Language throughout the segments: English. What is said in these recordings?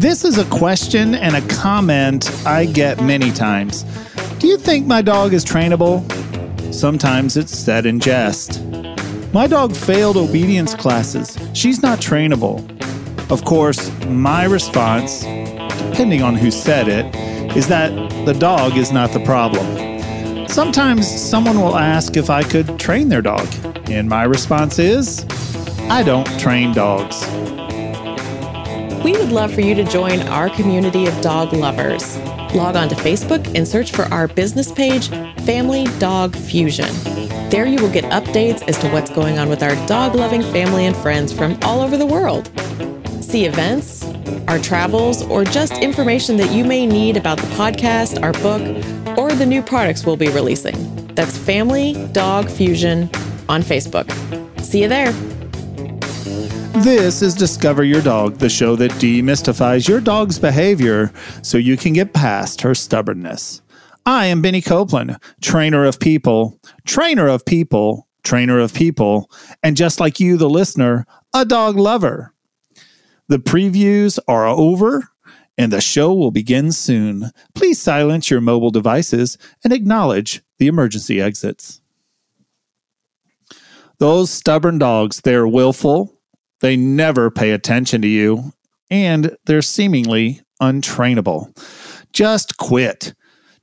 This is a question and a comment I get many times. Do you think my dog is trainable? Sometimes it's said in jest. My dog failed obedience classes. She's not trainable. Of course, my response, depending on who said it, is that the dog is not the problem. Sometimes someone will ask if I could train their dog, and my response is, I don't train dogs. We would love for you to join our community of dog lovers. Log on to Facebook and search for our business page, Family Dog Fusion. There you will get updates as to what's going on with our dog loving family and friends from all over the world. See events, our travels, or just information that you may need about the podcast, our book, or the new products we'll be releasing. That's Family Dog Fusion on Facebook. See you there. This is Discover Your Dog, the show that demystifies your dog's behavior so you can get past her stubbornness. I am Benny Copeland, trainer of people, trainer of people, trainer of people, and just like you, the listener, a dog lover. The previews are over and the show will begin soon. Please silence your mobile devices and acknowledge the emergency exits. Those stubborn dogs, they're willful, they never pay attention to you, and they're seemingly untrainable. Just quit.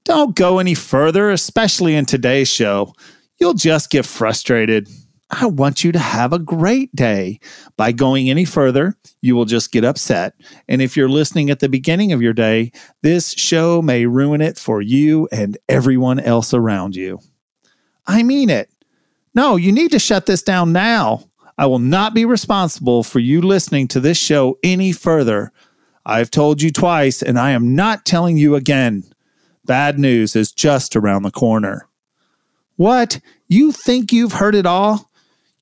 Don't go any further, especially in today's show. You'll just get frustrated. I want you to have a great day. By going any further, you will just get upset. And if you're listening at the beginning of your day, this show may ruin it for you and everyone else around you. I mean it. No, you need to shut this down now. I will not be responsible for you listening to this show any further. I've told you twice, and I am not telling you again. Bad news is just around the corner. What? You think you've heard it all?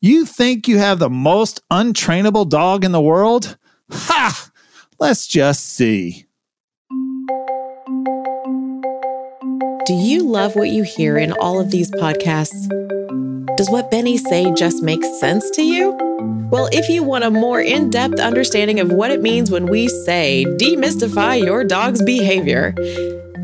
You think you have the most untrainable dog in the world? Ha! Let's just see. Do you love what you hear in all of these podcasts? Does what Benny say just make sense to you? Well, if you want a more in depth understanding of what it means when we say demystify your dog's behavior,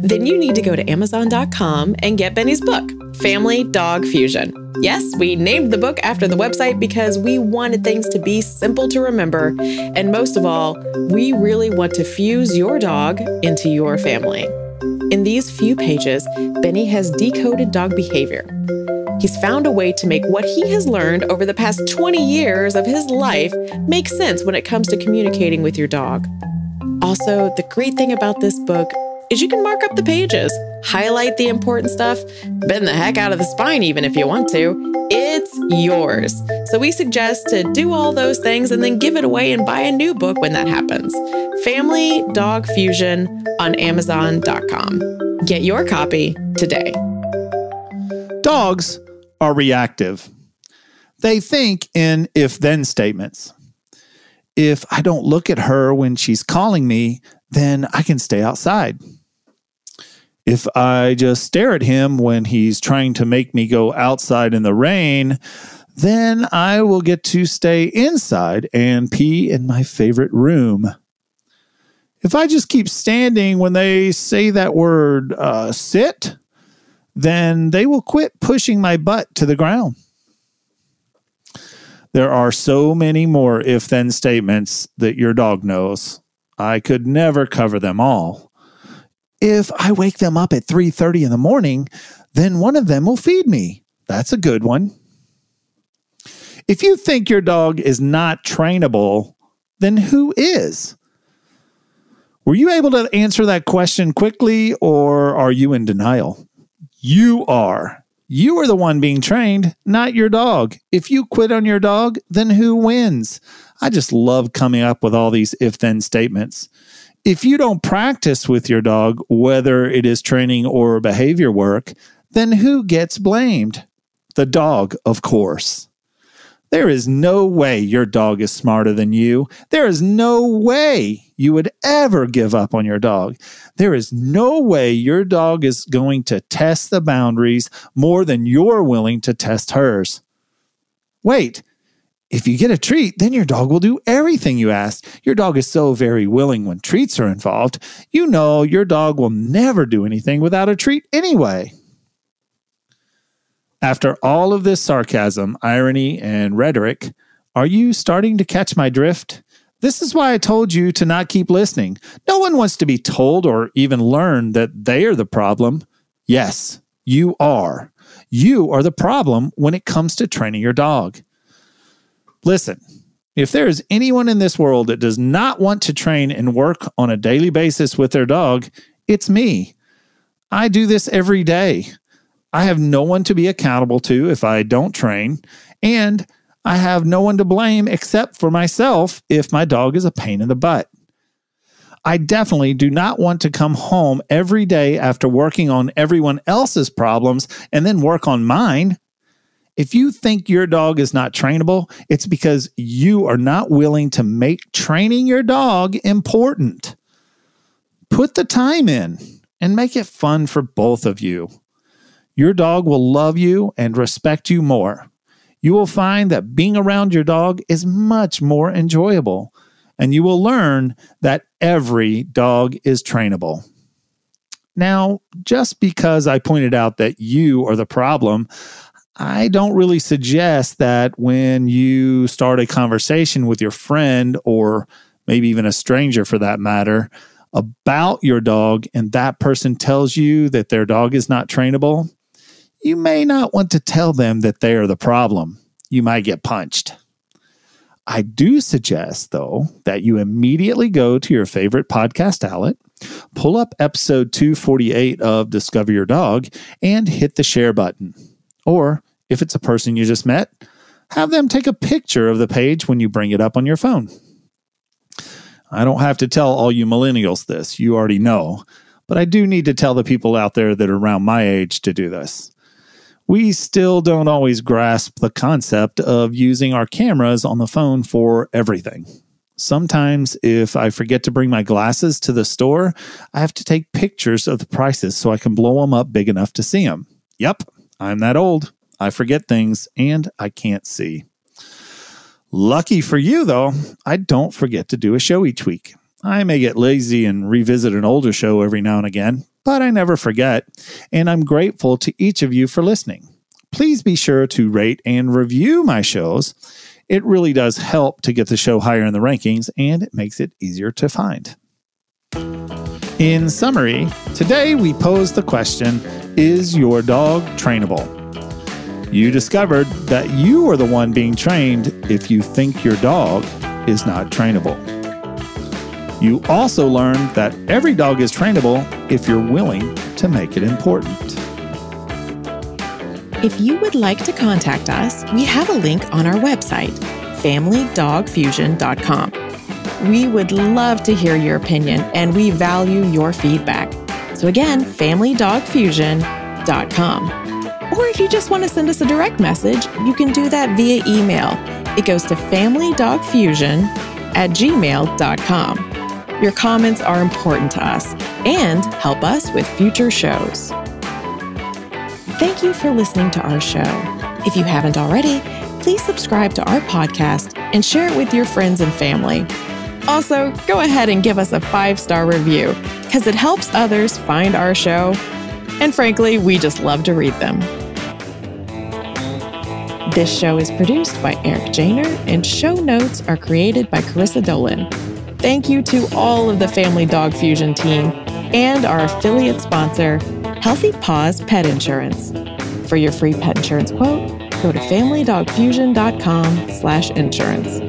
then you need to go to Amazon.com and get Benny's book, Family Dog Fusion. Yes, we named the book after the website because we wanted things to be simple to remember. And most of all, we really want to fuse your dog into your family. In these few pages, Benny has decoded dog behavior. He's found a way to make what he has learned over the past 20 years of his life make sense when it comes to communicating with your dog. Also, the great thing about this book is you can mark up the pages, highlight the important stuff, bend the heck out of the spine even if you want to. It's yours. So we suggest to do all those things and then give it away and buy a new book when that happens. Family Dog Fusion on Amazon.com. Get your copy today. Dogs are reactive. They think in if then statements. If I don't look at her when she's calling me, then I can stay outside. If I just stare at him when he's trying to make me go outside in the rain, then I will get to stay inside and pee in my favorite room. If I just keep standing when they say that word uh, sit, then they will quit pushing my butt to the ground. There are so many more if then statements that your dog knows. I could never cover them all. If I wake them up at 3:30 in the morning, then one of them will feed me. That's a good one. If you think your dog is not trainable, then who is? Were you able to answer that question quickly or are you in denial? You are. You are the one being trained, not your dog. If you quit on your dog, then who wins? I just love coming up with all these if then statements. If you don't practice with your dog, whether it is training or behavior work, then who gets blamed? The dog, of course. There is no way your dog is smarter than you. There is no way you would ever give up on your dog. There is no way your dog is going to test the boundaries more than you're willing to test hers. Wait, if you get a treat, then your dog will do everything you ask. Your dog is so very willing when treats are involved. You know your dog will never do anything without a treat anyway. After all of this sarcasm, irony, and rhetoric, are you starting to catch my drift? This is why I told you to not keep listening. No one wants to be told or even learn that they are the problem. Yes, you are. You are the problem when it comes to training your dog. Listen, if there is anyone in this world that does not want to train and work on a daily basis with their dog, it's me. I do this every day. I have no one to be accountable to if I don't train, and I have no one to blame except for myself if my dog is a pain in the butt. I definitely do not want to come home every day after working on everyone else's problems and then work on mine. If you think your dog is not trainable, it's because you are not willing to make training your dog important. Put the time in and make it fun for both of you your dog will love you and respect you more. You will find that being around your dog is much more enjoyable, and you will learn that every dog is trainable. Now, just because I pointed out that you are the problem, I don't really suggest that when you start a conversation with your friend or maybe even a stranger for that matter about your dog and that person tells you that their dog is not trainable, you may not want to tell them that they are the problem. You might get punched. I do suggest, though, that you immediately go to your favorite podcast outlet, pull up episode 248 of Discover Your Dog, and hit the share button. Or if it's a person you just met, have them take a picture of the page when you bring it up on your phone. I don't have to tell all you millennials this, you already know, but I do need to tell the people out there that are around my age to do this we still don't always grasp the concept of using our cameras on the phone for everything. Sometimes, if I forget to bring my glasses to the store, I have to take pictures of the prices so I can blow them up big enough to see them. Yep, I'm that old. I forget things and I can't see. Lucky for you, though, I don't forget to do a show each week. I may get lazy and revisit an older show every now and again, but I never forget, and I'm grateful to each of you for listening. Please be sure to rate and review my shows. It really does help to get the show higher in the rankings, and it makes it easier to find. In summary, today we posed the question Is your dog trainable? You discovered that you are the one being trained if you think your dog is not trainable. You also learn that every dog is trainable if you're willing to make it important. If you would like to contact us, we have a link on our website, familydogfusion.com. We would love to hear your opinion and we value your feedback. So, again, familydogfusion.com. Or if you just want to send us a direct message, you can do that via email. It goes to familydogfusion at gmail.com. Your comments are important to us and help us with future shows. Thank you for listening to our show. If you haven't already, please subscribe to our podcast and share it with your friends and family. Also, go ahead and give us a five star review because it helps others find our show. And frankly, we just love to read them. This show is produced by Eric Janer, and show notes are created by Carissa Dolan. Thank you to all of the Family Dog Fusion team and our affiliate sponsor, Healthy Paws Pet Insurance. For your free pet insurance quote, go to familydogfusion.com slash insurance.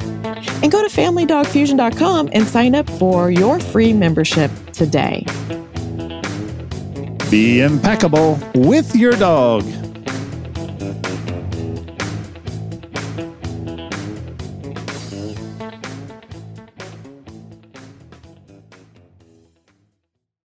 And go to familydogfusion.com and sign up for your free membership today. Be impeccable with your dog.